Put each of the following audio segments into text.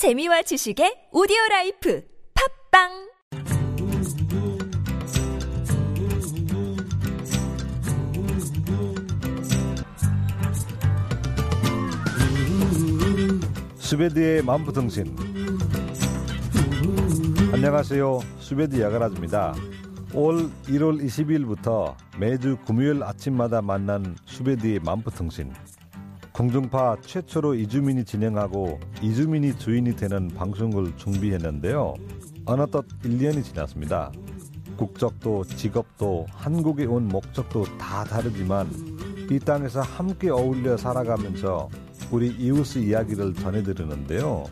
재미와 지식의 오디오 라이프 팝빵! 수베드의 만부통신. 안녕하세요. 수베드 야가라즈입니다. 올 1월 20일부터 매주 금요일 아침마다 만난 수베드의 만부통신 공중파 최초로 이주민이 진행하고 이주민이 주인이 되는 방송을 준비했는데요 어느덧 1년이 지났습니다 국적도 직업도 한국에 온 목적도 다 다르지만 이 땅에서 함께 어울려 살아가면서 우리 이웃의 이야기를 전해드리는데요.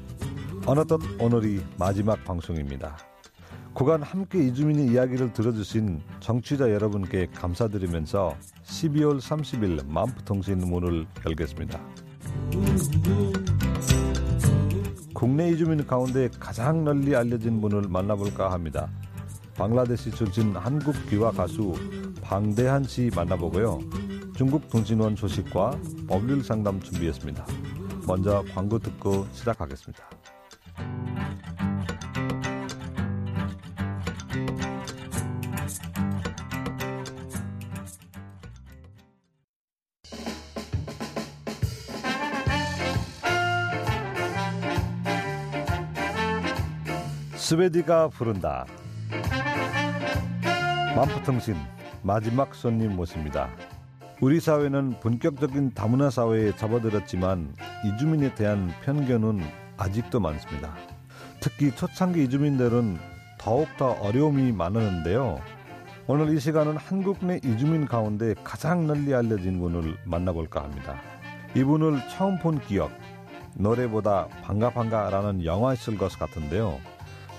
어느덧 오늘이 마지막 방송입니다. 그간 함께 이주민의 이야기를 들어주신 정취자 여러분께 감사드리면서 12월 30일 만프통신 문을 열겠습니다. 국내 이주민 가운데 가장 널리 알려진 분을 만나볼까 합니다. 방글라데시 출신 한국 귀화 가수 방대한 씨 만나보고요. 중국 통신원 소식과 법률 상담 준비했습니다. 먼저 광고 듣고 시작하겠습니다. 스웨디가 부른다. 만포통신 마지막 손님 모십니다. 우리 사회는 본격적인 다문화 사회에 접어들었지만 이주민에 대한 편견은 아직도 많습니다. 특히 초창기 이주민들은 더욱더 어려움이 많았는데요. 오늘 이 시간은 한국 내 이주민 가운데 가장 널리 알려진 분을 만나볼까 합니다. 이분을 처음 본 기억, 노래보다 반가 반가라는 영화 있을 것 같은데요.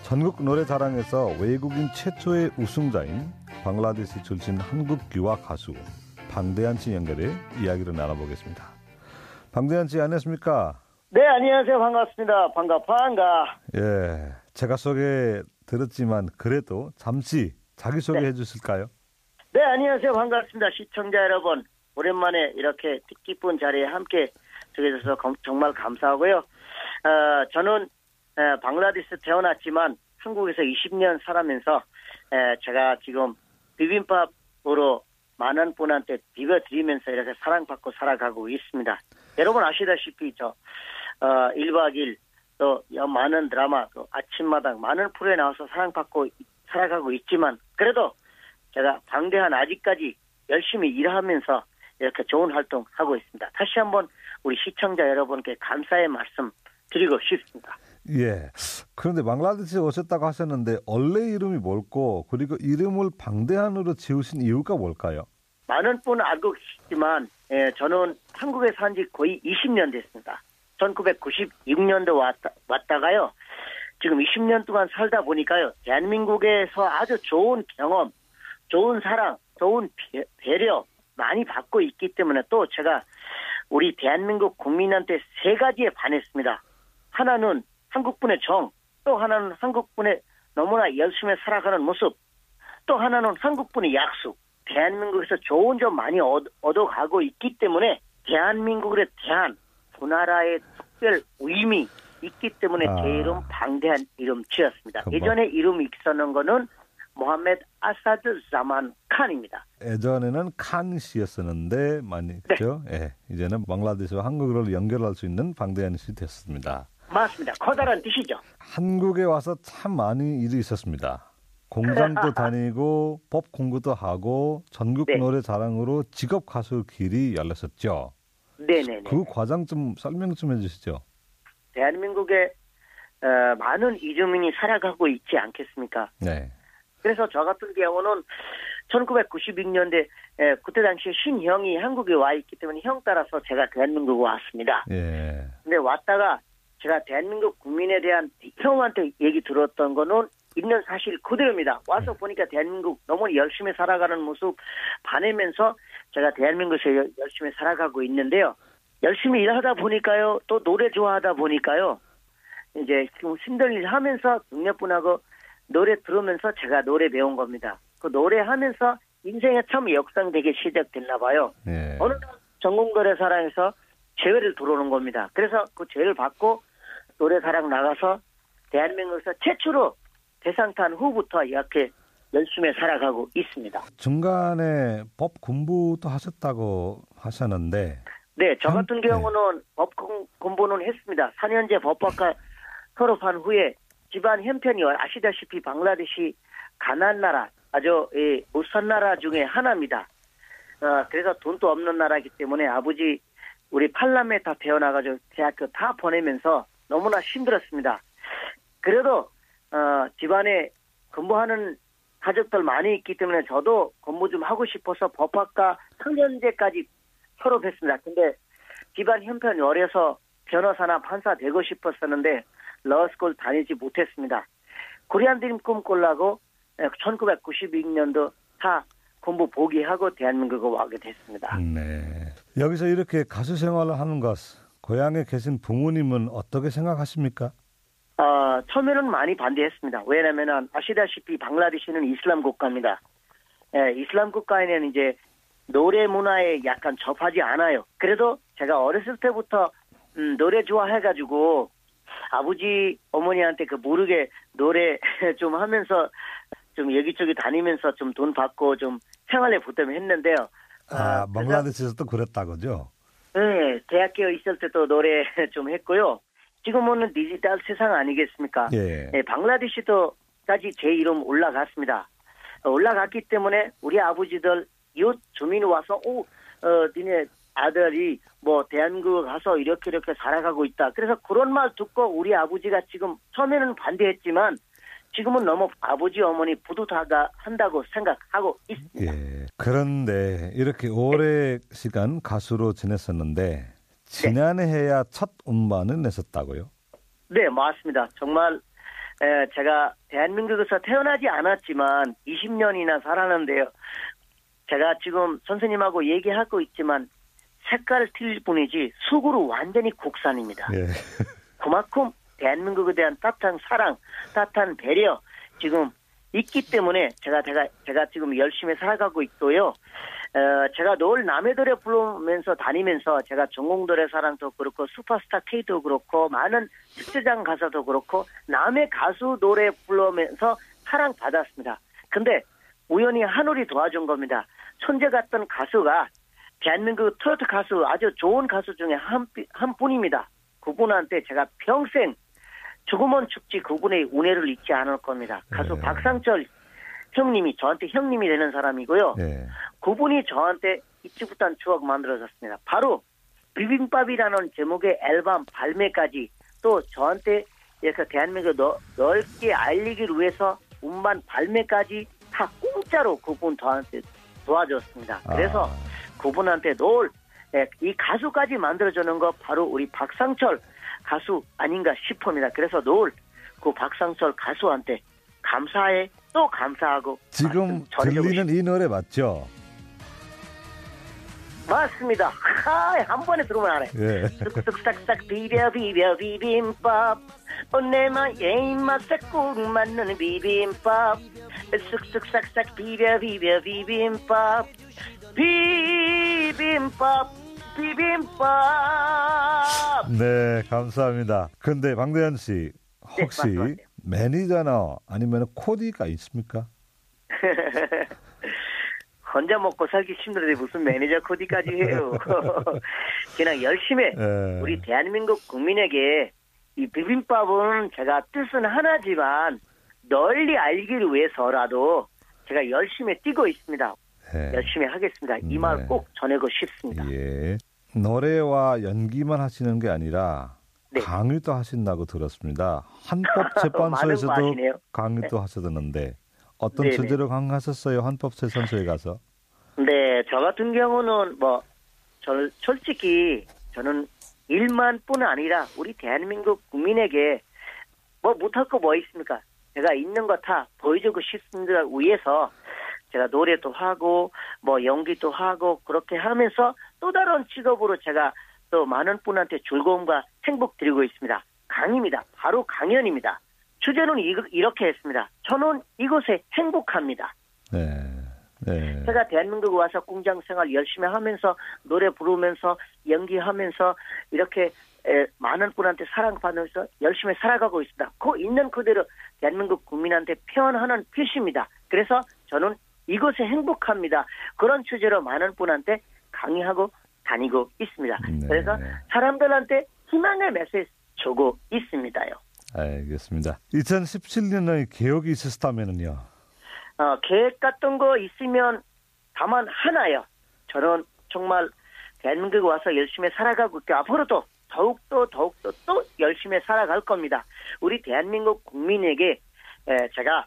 전국 노래자랑에서 외국인 최초의 우승자인 방글라데시 출신 한국 귀화 가수 방대한 씨 연결해 이야기를 나눠보겠습니다. 방대한 씨 안녕하십니까? 네, 안녕하세요. 반갑습니다. 반가, 반가. 예, 제가 소개 들었지만 그래도 잠시 자기 소개해 네. 주실까요? 네, 안녕하세요. 반갑습니다. 시청자 여러분. 오랜만에 이렇게 뜻깊은 자리에 함께 검- 정말 감사하고요. 어, 저는 에, 방글라데시 태어났지만 한국에서 20년 살아면서 에, 제가 지금 비빔밥으로 많은 분한테 비벼드리면서 이렇게 사랑받고 살아가고 있습니다. 여러분 아시다시피 저 어, 1박 2일 또 여- 많은 드라마 또 아침마당 많은 프로에 나와서 사랑받고 이- 살아가고 있지만 그래도 제가 방대한 아직까지 열심히 일하면서 이렇게 좋은 활동 하고 있습니다. 다시 한번 우리 시청자 여러분께 감사의 말씀 드리고 싶습니다. 예. 그런데 방글라데시에 오셨다고 하셨는데 원래 이름이 뭘고 그리고 이름을 방대한으로 지으신 이유가 뭘까요? 많은 분 알고 계시지만 예, 저는 한국에 산 지 거의 20년 됐습니다. 1996년도 왔다, 왔다가요. 지금 20년 동안 살다 보니까요. 대한민국에서 아주 좋은 경험, 좋은 사랑, 좋은 배- 배려 많이 받고 있기 때문에 또 제가 우리 대한민국 국민한테 세 가지에 반했습니다. 하나는 한국분의 정, 또 하나는 한국분의 너무나 열심히 살아가는 모습, 또 하나는 한국분의 약속. 대한민국에서 좋은 점 많이 얻, 얻어가고 있기 때문에 대한민국에 대한 그 나라의 특별 의미 있기 때문에 아. 제 이름 방대한 이름 지었습니다. 그 뭐- 예전에 이름 있었는 거는 모하메드 아사드 자만 칸입니다. 예전에는 칸 씨였었는데 많이 그죠? 예. 이제는 방글라데시와 한국을 연결할 수 있는 방대한 씨 됐습니다. 맞습니다. 커다란 뜻이죠. 한국에 와서 참 많은 일이 있었습니다. 공장도 다니고 법 공부도 하고 전국 네. 노래 자랑으로 직업 가수 길이 열렸었죠. 네네네. 그 과정 좀 설명 좀 해주시죠. 대한민국에 어, 많은 이주민이 살아가고 있지 않겠습니까? 네. 그래서 저 같은 경우는 1996년대 그때 당시에 신형이 한국에 와 있기 때문에 형 따라서 제가 대한민국에 왔습니다. 예. 근데 왔다가 제가 대한민국 국민에 대한 형한테 얘기 들었던 거는 있는 사실 그대로입니다. 와서 보니까 대한민국 너무 열심히 살아가는 모습 반하면서 제가 대한민국에서 여- 열심히 살아가고 있는데요. 열심히 일하다 보니까요, 또 노래 좋아하다 보니까요, 이제 지금 힘든 일 하면서 동료분하고 노래 들으면서 제가 노래 배운 겁니다. 그 노래 하면서 인생에 참 역상되게 시작됐나 봐요. 예. 어느 날 전국노래 사랑에서 제외를 들어오는 겁니다. 그래서 그 제외를 받고 노래사랑 나가서 대한민국에서 최초로 대상탄 후부터 이렇게 열심히 살아가고 있습니다. 중간에 법 공부도 하셨다고 하셨는데 네, 저 참, 같은 경우는 법 공- 공부는 했습니다. 4년제 법학과 졸업한 후에 집안 형편이 아시다시피 방글라데시 가난 나라, 아주 이 우선 나라 중에 하나입니다. 어, 그래서 돈도 없는 나라이기 때문에 아버지 우리 팔남에 다 태어나가지고 대학교 다 보내면서 너무나 힘들었습니다. 그래도 어, 집안에 공부하는 가족들 많이 있기 때문에 저도 공부 좀 하고 싶어서 법학과 3년제까지 졸업했습니다. 근데 집안 형편이 어려서 변호사나 판사 되고 싶었었는데 로스쿨 다니지 못했습니다. 코리안 드림 꿈꾸려고 1992년도 다 공부 포기하고 대한민국에 와게 됐습니다. 네. 여기서 이렇게 가수 생활을 하는 것 고향에 계신 부모님은 어떻게 생각하십니까? 어, 처음에는 많이 반대했습니다. 왜냐면은 아시다시피 방글라데시는 이슬람 국가입니다. 예, 이슬람 국가에는 이제 노래 문화에 약간 접하지 않아요. 그래도 제가 어렸을 때부터 음, 노래 좋아해가지고 아버지 어머니한테 그 모르게 노래 좀 하면서 좀 여기저기 다니면서 좀 돈 받고 좀 생활에 보탬 했는데요. 아, 그래서- 방글라데시에서도 그랬다고죠? 네, 대학교 있을 때도 노래 좀 했고요. 지금은 디지털 세상 아니겠습니까? 예. 네, 방글라데시도까지 제 이름 올라갔습니다. 어, 올라갔기 때문에 우리 아버지들 이웃 주민 와서 오, 어, 니네 아들이 뭐 대한민국 가서 이렇게 이렇게 살아가고 있다. 그래서 그런 말 듣고 우리 아버지가 지금 처음에는 반대했지만 지금은 너무 아버지 어머니 뿌듯하다 한다고 생각하고 있습니다. 예. 그런데 이렇게 오래 시간 가수로 지냈었는데 지난해에야 첫 음반을 냈었다고요? 네, 맞습니다. 정말 에, 제가 대한민국에서 태어나지 않았지만 20년이나 살았는데요. 제가 지금 선생님하고 얘기하고 있지만 색깔 틀릴 뿐이지 속으로 완전히 국산입니다. 예. 그만큼 대한민국에 대한 따뜻한 사랑, 따뜻한 배려 지금 있기 때문에 제가 제가 제가 지금 열심히 살아가고 있고요. 어, 제가 늘 남의 노래 부르면서 다니면서 제가 전공노래 사랑도 그렇고 슈퍼스타 K도 그렇고 많은 축제장 가서도 그렇고 남의 가수 노래 부르면서 사랑 받았습니다. 근데 우연히 하늘이 도와준 겁니다. 천재 같던 가수가 대한민국 트로트 가수 아주 좋은 가수 중에 한, 한 분입니다. 그분한테 제가 평생 죽으면 죽지 그분의 운해를 잊지 않을 겁니다. 가수 네. 박상철 형님이 저한테 형님이 되는 사람이고요. 예. 그분이 저한테 잊지 못한 추억 만들어졌습니다. 바로 비빔밥이라는 제목의 앨범 발매까지 또 저한테 이렇게 대한민국 넓, 넓게 알리기 위해서 음반 발매까지 다 공짜로 그분 저한테 도와줬습니다. 그래서 아, 그분한테 늘이 가수까지 만들어주는 거 바로 우리 박상철 가수 아닌가 싶습니다. 그래서 늘 그 박상철 가수한테 감사해 또 감사하고 지금 들리는 이 노래 맞죠? 맞습니다. 하, 한 번에 들으면 알아요. 예. 쓱쓱싹싹 비벼 비벼 비빔밥 내마 예 입맛에 꼭 맞는 비빔밥 쓱쓱싹싹 비벼 비벼 비빔밥 비빔밥 비빔밥 네, 감사합니다. 근데 방대현 씨 네, 혹시 말씀하세요. 매니저나 아니면 코디가 있습니까? 혼자 먹고 살기 힘들는데 무슨 매니저 코디까지 해요. 그냥 열심히 예. 우리 대한민국 국민에게 이 비빔밥은 제가 뜻은 하나지만 널리 알기를 위해서라도 제가 열심히 뛰고 있습니다. 예. 열심히 하겠습니다. 이 네. 말꼭 전하고 싶습니다. 예. 노래와 연기만 하시는 게 아니라 네. 강의도 하신다고 들었습니다. 아시네요. 강의도 하셨는데 어떤 네네. 주제로 강의하셨어요? 헌법재판소에 가서? 네, 저 같은 경우는 뭐, 저, 솔직히 저는 일만 뿐 아니라 우리 대한민국 국민에게 뭐 못할 거 뭐 있습니까? 제가 있는 거 다 보여주고 싶습니다 위해서 제가 노래도 하고 뭐 연기도 하고 그렇게 하면서 또 다른 직업으로 제가 또 많은 분한테 즐거움과 행복 드리고 있습니다. 강의입니다. 바로 강연입니다. 주제는 이, 이렇게 했습니다. 저는 이곳에 행복합니다. 네. 네. 제가 대한민국 와서 공장 생활 열심히 하면서 노래 부르면서 연기하면서 이렇게 에, 많은 분한테 사랑받으면서 열심히 살아가고 있습니다. 그 있는 그대로 대한민국 국민한테 표현하는 필수입니다. 그래서 저는 이곳에 행복합니다. 그런 주제로 많은 분한테 강의하고 다니고 있습니다. 네. 그래서 사람들한테 희망의 메시지 주고 있습니다요. 알겠습니다. 2017년의 개혁이 있었다면은요. 어, 계획 같은 거 있으면 다만 하나요. 저는 정말 대한민국에 와서 열심히 살아가고 있고 앞으로도 더욱더 더욱더 또 열심히 살아갈 겁니다. 우리 대한민국 국민에게 에, 제가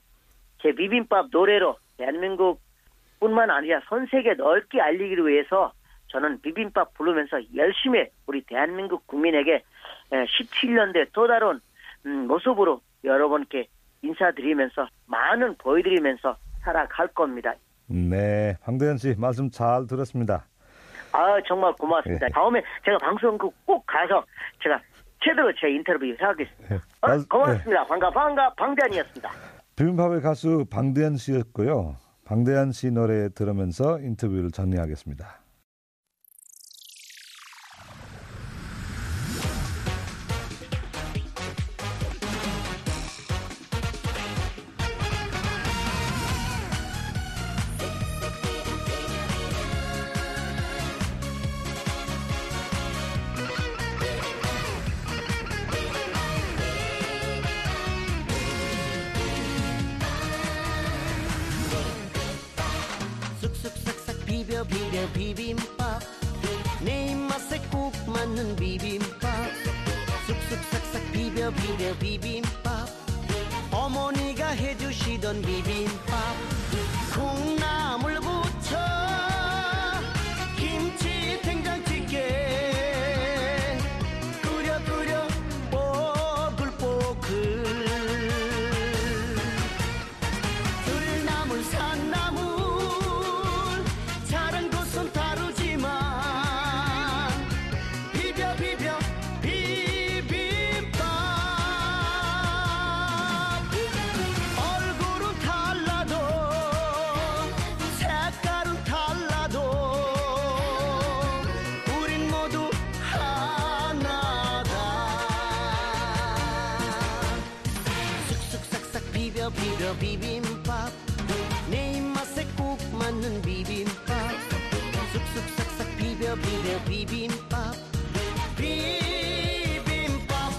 제 비빔밥 노래로 대한민국뿐만 아니라 전 세계 넓게 알리기 위해서 저는 비빔밥 부르면서 열심히 우리 대한민국 국민에게 17년대 또 다른 음, 모습으로 여러분께 인사드리면서 많은 보여드리면서 살아갈 겁니다. 네, 황대현 씨 말씀 잘 들었습니다. 아 정말 고맙습니다. 예. 다음에 제가 방송국 꼭 가서 제가 제대로 제 인터뷰 하겠습니다. 예. 어, 말- 고맙습니다. 반가 반가 방대한이었습니다. 비빔밥의 가수 방대한 씨였고요. 방대한 씨 노래 들으면서 인터뷰를 정리하겠습니다. 비빔밥. 쑥쑥 비벼 비벼 비빔밥. 어머니가 해주시던 비빔밥. 콩나물 부쳐 비빔밥. 내 입맛에 꼭 맞는 비빔밥. 쑥쑥 비벼 비벼 비빔밥. 비빔밥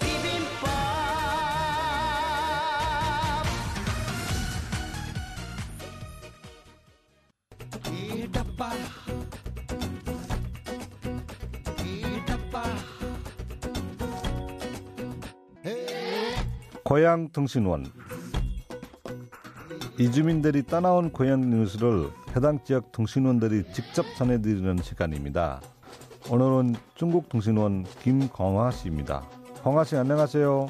비빔밥. 이따빠 이따빠 고향 등신원 이주민들이 떠나온 고향 뉴스를 해당 지역 등신원들이 직접 전해드리는 시간입니다. 오늘은 중국 등신원 김광화 씨입니다. 광화 씨 안녕하세요.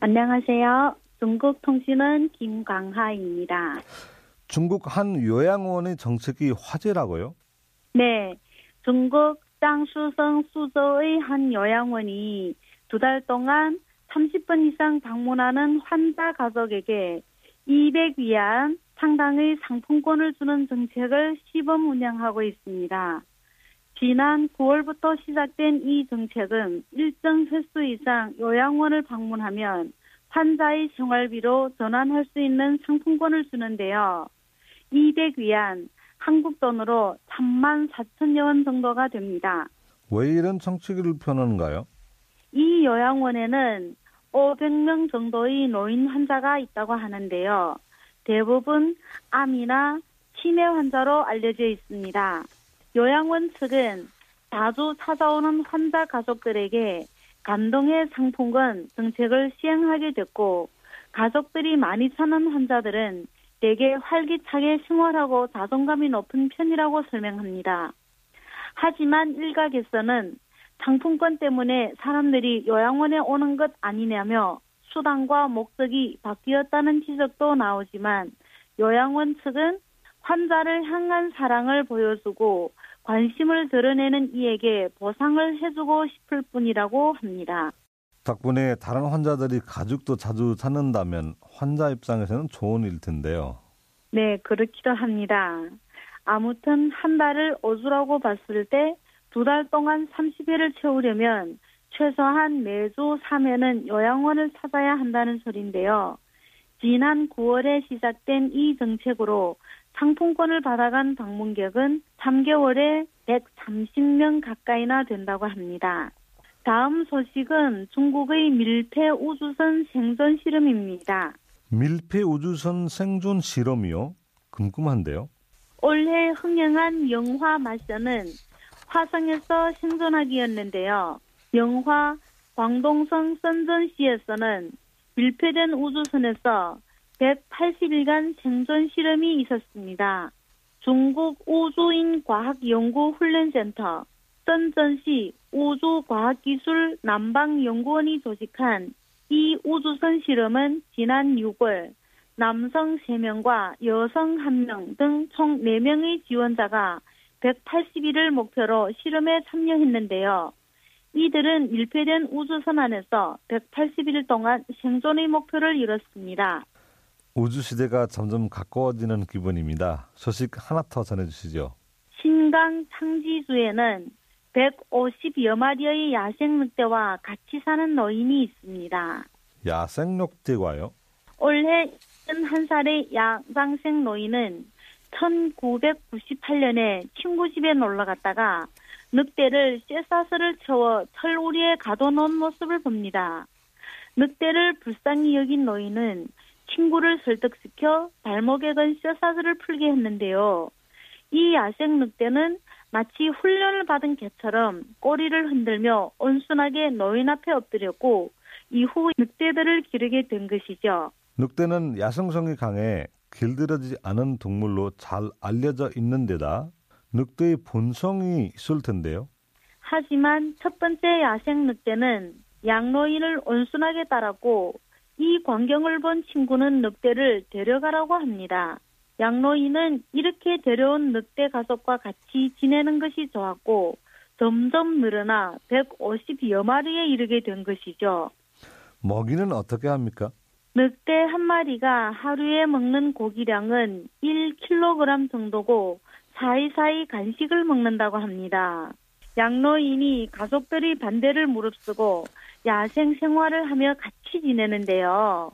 안녕하세요. 중국 통신원 김광하입니다. 중국 한 요양원의 정책이 화제라고요? 네, 중국 장수성 수저의 한 요양원이 두 달 동안 30분 이상 방문하는 환자 가족에게 200위안 상당의 상품권을 주는 정책을 시범 운영하고 있습니다. 지난 9월부터 시작된 이 정책은 일정 횟수 이상 요양원을 방문하면 환자의 생활비로 전환할 수 있는 상품권을 주는데요. 200위안, 한국 돈으로 3만 4천여 원 정도가 됩니다. 왜 이런 정책을 펴는가요? 이 요양원에는 500명 정도의 노인 환자가 있다고 하는데요. 대부분 암이나 치매 환자로 알려져 있습니다. 요양원 측은 자주 찾아오는 환자 가족들에게 감동의 상품권 정책을 시행하게 됐고 가족들이 많이 찾는 환자들은 대개 활기차게 생활하고 자존감이 높은 편이라고 설명합니다. 하지만 일각에서는 상품권 때문에 사람들이 요양원에 오는 것 아니냐며 수단과 목적이 바뀌었다는 지적도 나오지만 요양원 측은 환자를 향한 사랑을 보여주고 관심을 드러내는 이에게 보상을 해주고 싶을 뿐이라고 합니다. 덕분에 다른 환자들이 가족도 자주 찾는다면 환자 입장에서는 좋은 일 텐데요. 네, 그렇기도 합니다. 아무튼 한 달을 오주라고 봤을 때 두 달 동안 30회를 채우려면 최소한 매주 3회는 요양원을 찾아야 한다는 소리인데요. 지난 9월에 시작된 이 정책으로 상품권을 받아간 방문객은 3개월에 130명 가까이나 된다고 합니다. 다음 소식은 중국의 밀폐 우주선 생존 실험입니다. 밀폐 우주선 생존 실험이요? 궁금한데요. 올해 흥행한 영화 마션은 화성에서 생존하기였는데요. 영화 광동성 선전시에서는 밀폐된 우주선에서 180일간 생존 실험이 있었습니다. 중국 우주인 과학 연구 훈련센터 선전시 우주과학기술 남방연구원이 조직한 이 우주선 실험은 지난 6월 남성 3명과 여성 1명 등 총 4명의 지원자가 180일을 목표로 실험에 참여했는데요. 이들은 밀폐된 우주선 안에서 180일 동안 생존의 목표를 이뤘습니다. 우주 시대가 점점 가까워지는 기분입니다. 소식 하나 더 전해주시죠. 신강 창지주에는 150여 마리의 야생 늑대와 같이 사는 노인이 있습니다. 야생 늑대와요? 올해 71살의 야장생 노인은 1998년에 친구 집에 놀러 갔다가 늑대를 쇠사슬을 채워 철우리에 가둬놓은 모습을 봅니다. 늑대를 불쌍히 여긴 노인은 친구를 설득시켜 발목에 건 쇠사슬을 풀게 했는데요. 이 야생 늑대는 마치 훈련을 받은 개처럼 꼬리를 흔들며 온순하게 노인 앞에 엎드렸고 이후 늑대들을 기르게 된 것이죠. 늑대는 야생성이 강해 길들여지지 않은 동물로 잘 알려져 있는 데다 늑대의 본성이 있을 텐데요. 하지만 첫 번째 야생 늑대는 양노인을 온순하게 따랐고 이 광경을 본 친구는 늑대를 데려가라고 합니다. 양노인은 이렇게 데려온 늑대 가족과 같이 지내는 것이 좋았고 점점 늘어나 150여 마리에 이르게 된 것이죠. 먹이는 어떻게 합니까? 늑대 한 마리가 하루에 먹는 고기량은 1kg 정도고 사이사이 간식을 먹는다고 합니다. 양노인이 가족들의 반대를 무릅쓰고 야생 생활을 하며 같이 지내는데요.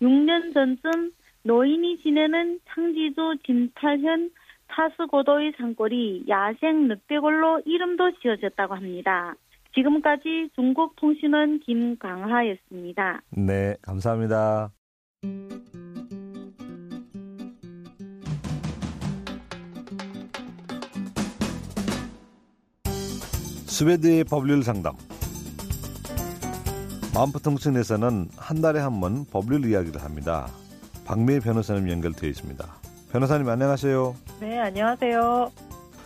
6년 전쯤 노인이 지내는 창지주 진탈현 타스고도의 산골이 야생 늑대골로 이름도 지어졌다고 합니다. 지금까지 중국통신원 김강하였습니다. 네, 감사합니다. 스웨드의 법률 상담. 마음부통신에서는 한 달에 한 번 법률 이야기를 합니다. 박미애 변호사님 연결되어 있습니다. 변호사님 안녕하세요. 네, 안녕하세요.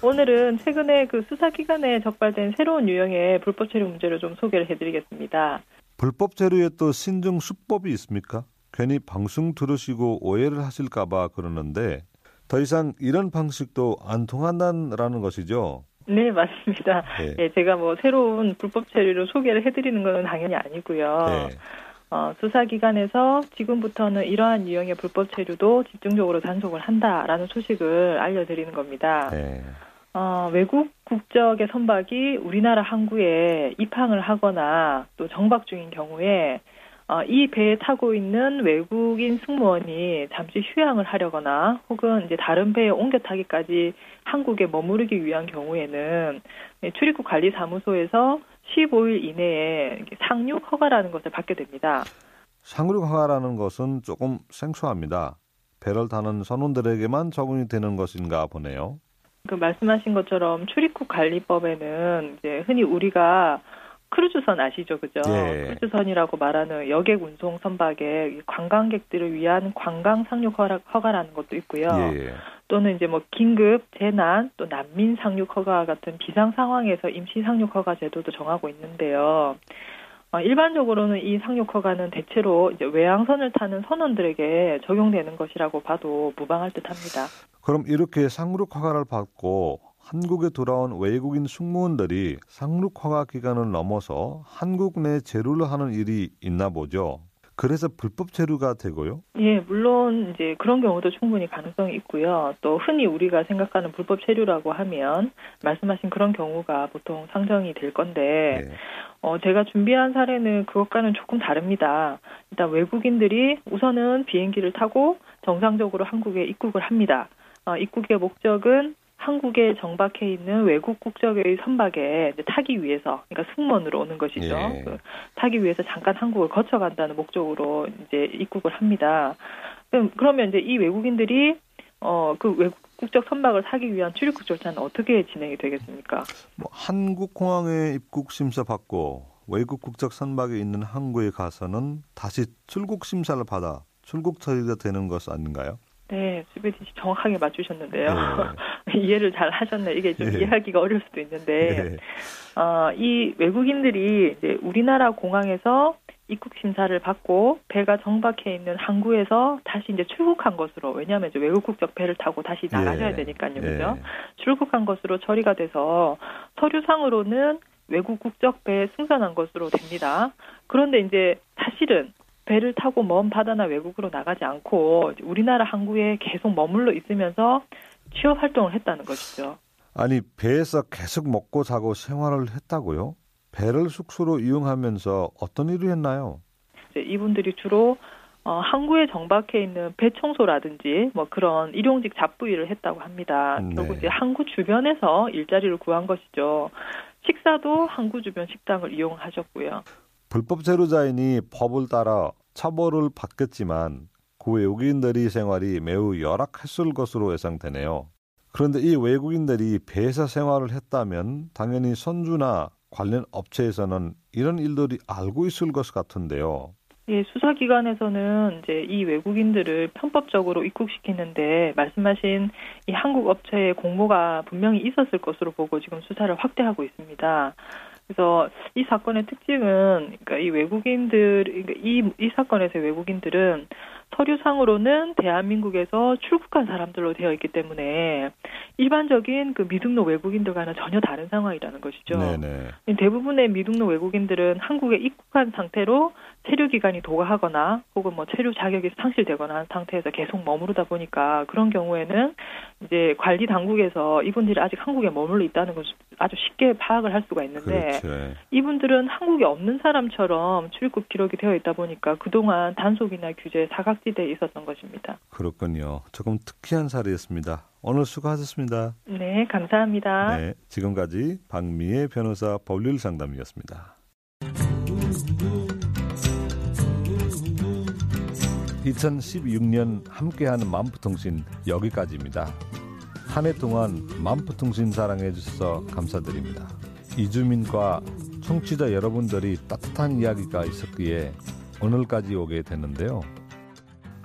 오늘은 최근에 그 수사기관에 적발된 새로운 유형의 불법 체류 문제를 좀 소개를 해드리겠습니다. 불법 체류에 또 신중 수법이 있습니까? 괜히 방송 들으시고 오해를 하실까봐 그러는데 더 이상 이런 방식도 안 통한다는 것이죠. 네, 맞습니다. 네. 예, 제가 뭐 새로운 불법 체류를 소개를 해드리는 건 당연히 아니고요. 네. 어, 수사기관에서 지금부터는 이러한 유형의 불법 체류도 집중적으로 단속을 한다라는 소식을 알려드리는 겁니다. 네. 어, 외국 국적의 선박이 우리나라 항구에 입항을 하거나 또 정박 중인 경우에 어, 이 배에 타고 있는 외국인 승무원이 잠시 휴양을 하려거나 혹은 이제 다른 배에 옮겨 타기까지 한국에 머무르기 위한 경우에는 예, 출입국 관리 사무소에서 15일 이내에 상륙 허가라는 것을 받게 됩니다. 상륙 허가라는 것은 조금 생소합니다. 배를 타는 선원들에게만 적용이 되는 것인가 보네요. 그 말씀하신 것처럼 출입국 관리법에는 이제 흔히 우리가 크루즈선 아시죠, 그죠? 예. 크루즈선이라고 말하는 여객 운송 선박에 관광객들을 위한 관광 상륙 허가, 허가라는 것도 있고요. 예. 또는 이제 뭐 긴급 재난 또 난민 상륙 허가 같은 비상 상황에서 임시 상륙 허가 제도도 정하고 있는데요. 어, 일반적으로는 이 상륙 허가는 대체로 이제 외항선을 타는 선원들에게 적용되는 것이라고 봐도 무방할 듯합니다. 그럼 이렇게 상륙 허가를 받고 한국에 돌아온 외국인 승무원들이 상륙허가 기간을 넘어서 한국 내 제류를 하는 일이 있나 보죠. 그래서 불법 체류가 되고요. 예, 물론 이제 그런 경우도 충분히 가능성이 있고요. 또 흔히 우리가 생각하는 불법 체류라고 하면 말씀하신 그런 경우가 보통 상정이 될 건데 예. 어, 제가 준비한 사례는 그것과는 조금 다릅니다. 일단 외국인들이 우선은 비행기를 타고 정상적으로 한국에 입국을 합니다. 어, 입국의 목적은 한국에 정박해 있는 외국 국적의 선박에 타기 위해서, 그러니까 승무원으로 오는 것이죠. 예. 그 타기 위해서 잠깐 한국을 거쳐간다는 목적으로 이제 입국을 합니다. 그럼 그러면 이제 이 외국인들이 어, 그 외국 국적 선박을 사기 위한 출입국 절차는 어떻게 진행이 되겠습니까? 뭐 한국 공항에 입국 심사 받고 외국 국적 선박에 있는 항구에 가서는 다시 출국 심사를 받아 출국 처리가 되는 것 아닌가요? 네, 수베디 씨 정확하게 맞추셨는데요. 예. 이해를 잘 하셨네. 이게 좀 예. 이해하기가 어려울 수도 있는데, 예. 어, 이 외국인들이 이제 우리나라 공항에서 입국 심사를 받고 배가 정박해 있는 항구에서 다시 이제 출국한 것으로 왜냐하면 이제 외국 국적 배를 타고 다시 나가셔야 예. 되니까요, 예. 그죠? 출국한 것으로 처리가 돼서 서류상으로는 외국 국적 배에 승선한 것으로 됩니다. 그런데 이제 사실은 배를 타고 먼 바다나 외국으로 나가지 않고 우리나라 항구에 계속 머물러 있으면서 취업 활동을 했다는 것이죠. 아니 배에서 계속 먹고 자고 생활을 했다고요? 배를 숙소로 이용하면서 어떤 일을 했나요? 이분들이 주로 어, 항구에 정박해 있는 배 청소라든지 뭐 그런 일용직 잡부 일을 했다고 합니다. 네. 결국 이제 항구 주변에서 일자리를 구한 것이죠. 식사도 항구 주변 식당을 이용하셨고요. 불법 체류자인이 법을 따라 처벌을 받겠지만 그 외국인들이 생활이 매우 열악했을 것으로 예상되네요. 그런데 이 외국인들이 배에서 생활을 했다면 당연히 선주나 관련 업체에서는 이런 일들이 알고 있을 것 같은데요. 예, 수사기관에서는 이제 이 외국인들을 편법적으로 입국시키는데 말씀하신 이 한국 업체의 공모가 분명히 있었을 것으로 보고 지금 수사를 확대하고 있습니다. 그래서 이 사건의 특징은 그러니까 이 외국인들 그러니까 이, 이 사건에서 외국인들은 서류상으로는 대한민국에서 출국한 사람들로 되어 있기 때문에 일반적인 그 미등록 외국인들과는 전혀 다른 상황이라는 것이죠. 네네. 대부분의 미등록 외국인들은 한국에 입국한 상태로 체류 기간이 도가하거나 혹은 뭐 체류 자격이 상실되거나 한 상태에서 계속 머무르다 보니까 그런 경우에는 이제 관리 당국에서 이분들이 아직 한국에 머물러 있다는 것을 아주 쉽게 파악을 할 수가 있는데 그렇죠. 이분들은 한국에 없는 사람처럼 출국 기록이 되어 있다 보니까 그동안 단속이나 규제 사각 지대에 있었던 것입니다. 그렇군요. 조금 특이한 사례였습니다. 오늘 수고하셨습니다. 네, 감사합니다. 네, 지금까지 박미애 변호사 법률 상담이었습니다. 2016년 함께하는 만푸통신 여기까지입니다. 한 해 동안 만푸통신 사랑해 주셔서 감사드립니다. 이주민과 청취자 여러분들이 따뜻한 이야기가 있었기에 오늘까지 오게 됐는데요.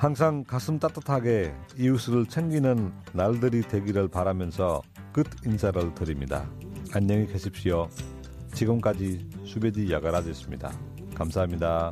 항상 가슴 따뜻하게 이웃을 챙기는 날들이 되기를 바라면서 끝 인사를 드립니다. 안녕히 계십시오. 지금까지 수베디 야가라였습니다. 감사합니다.